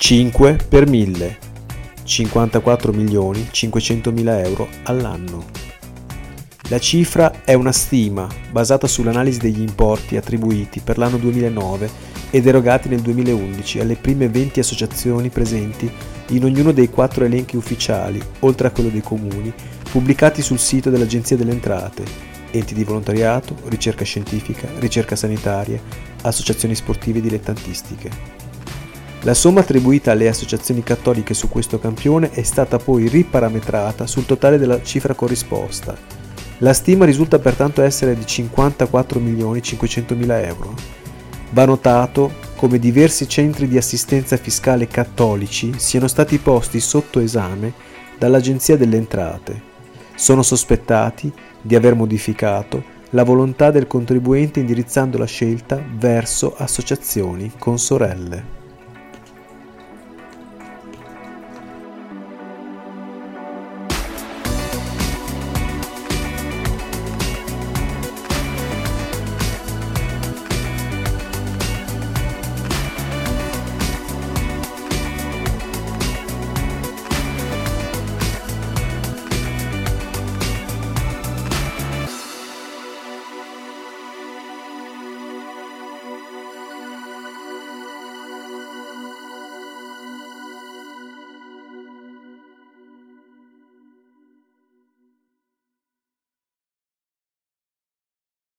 5 per 1000, 54 milioni 500 mila euro all'anno. La cifra è una stima basata sull'analisi degli importi attribuiti per l'anno 2009 ed erogati nel 2011 alle prime 20 associazioni presenti in ognuno dei quattro elenchi ufficiali, oltre a quello dei comuni, pubblicati sul sito dell'Agenzia delle Entrate, enti di volontariato, ricerca scientifica, ricerca sanitaria, associazioni sportive dilettantistiche. La somma attribuita alle associazioni cattoliche su questo campione è stata poi riparametrata sul totale della cifra corrisposta. La stima risulta pertanto essere di 54.500.000 euro. Va notato come diversi centri di assistenza fiscale cattolici siano stati posti sotto esame dall'Agenzia delle Entrate. Sono sospettati di aver modificato la volontà del contribuente indirizzando la scelta verso associazioni con sorelle.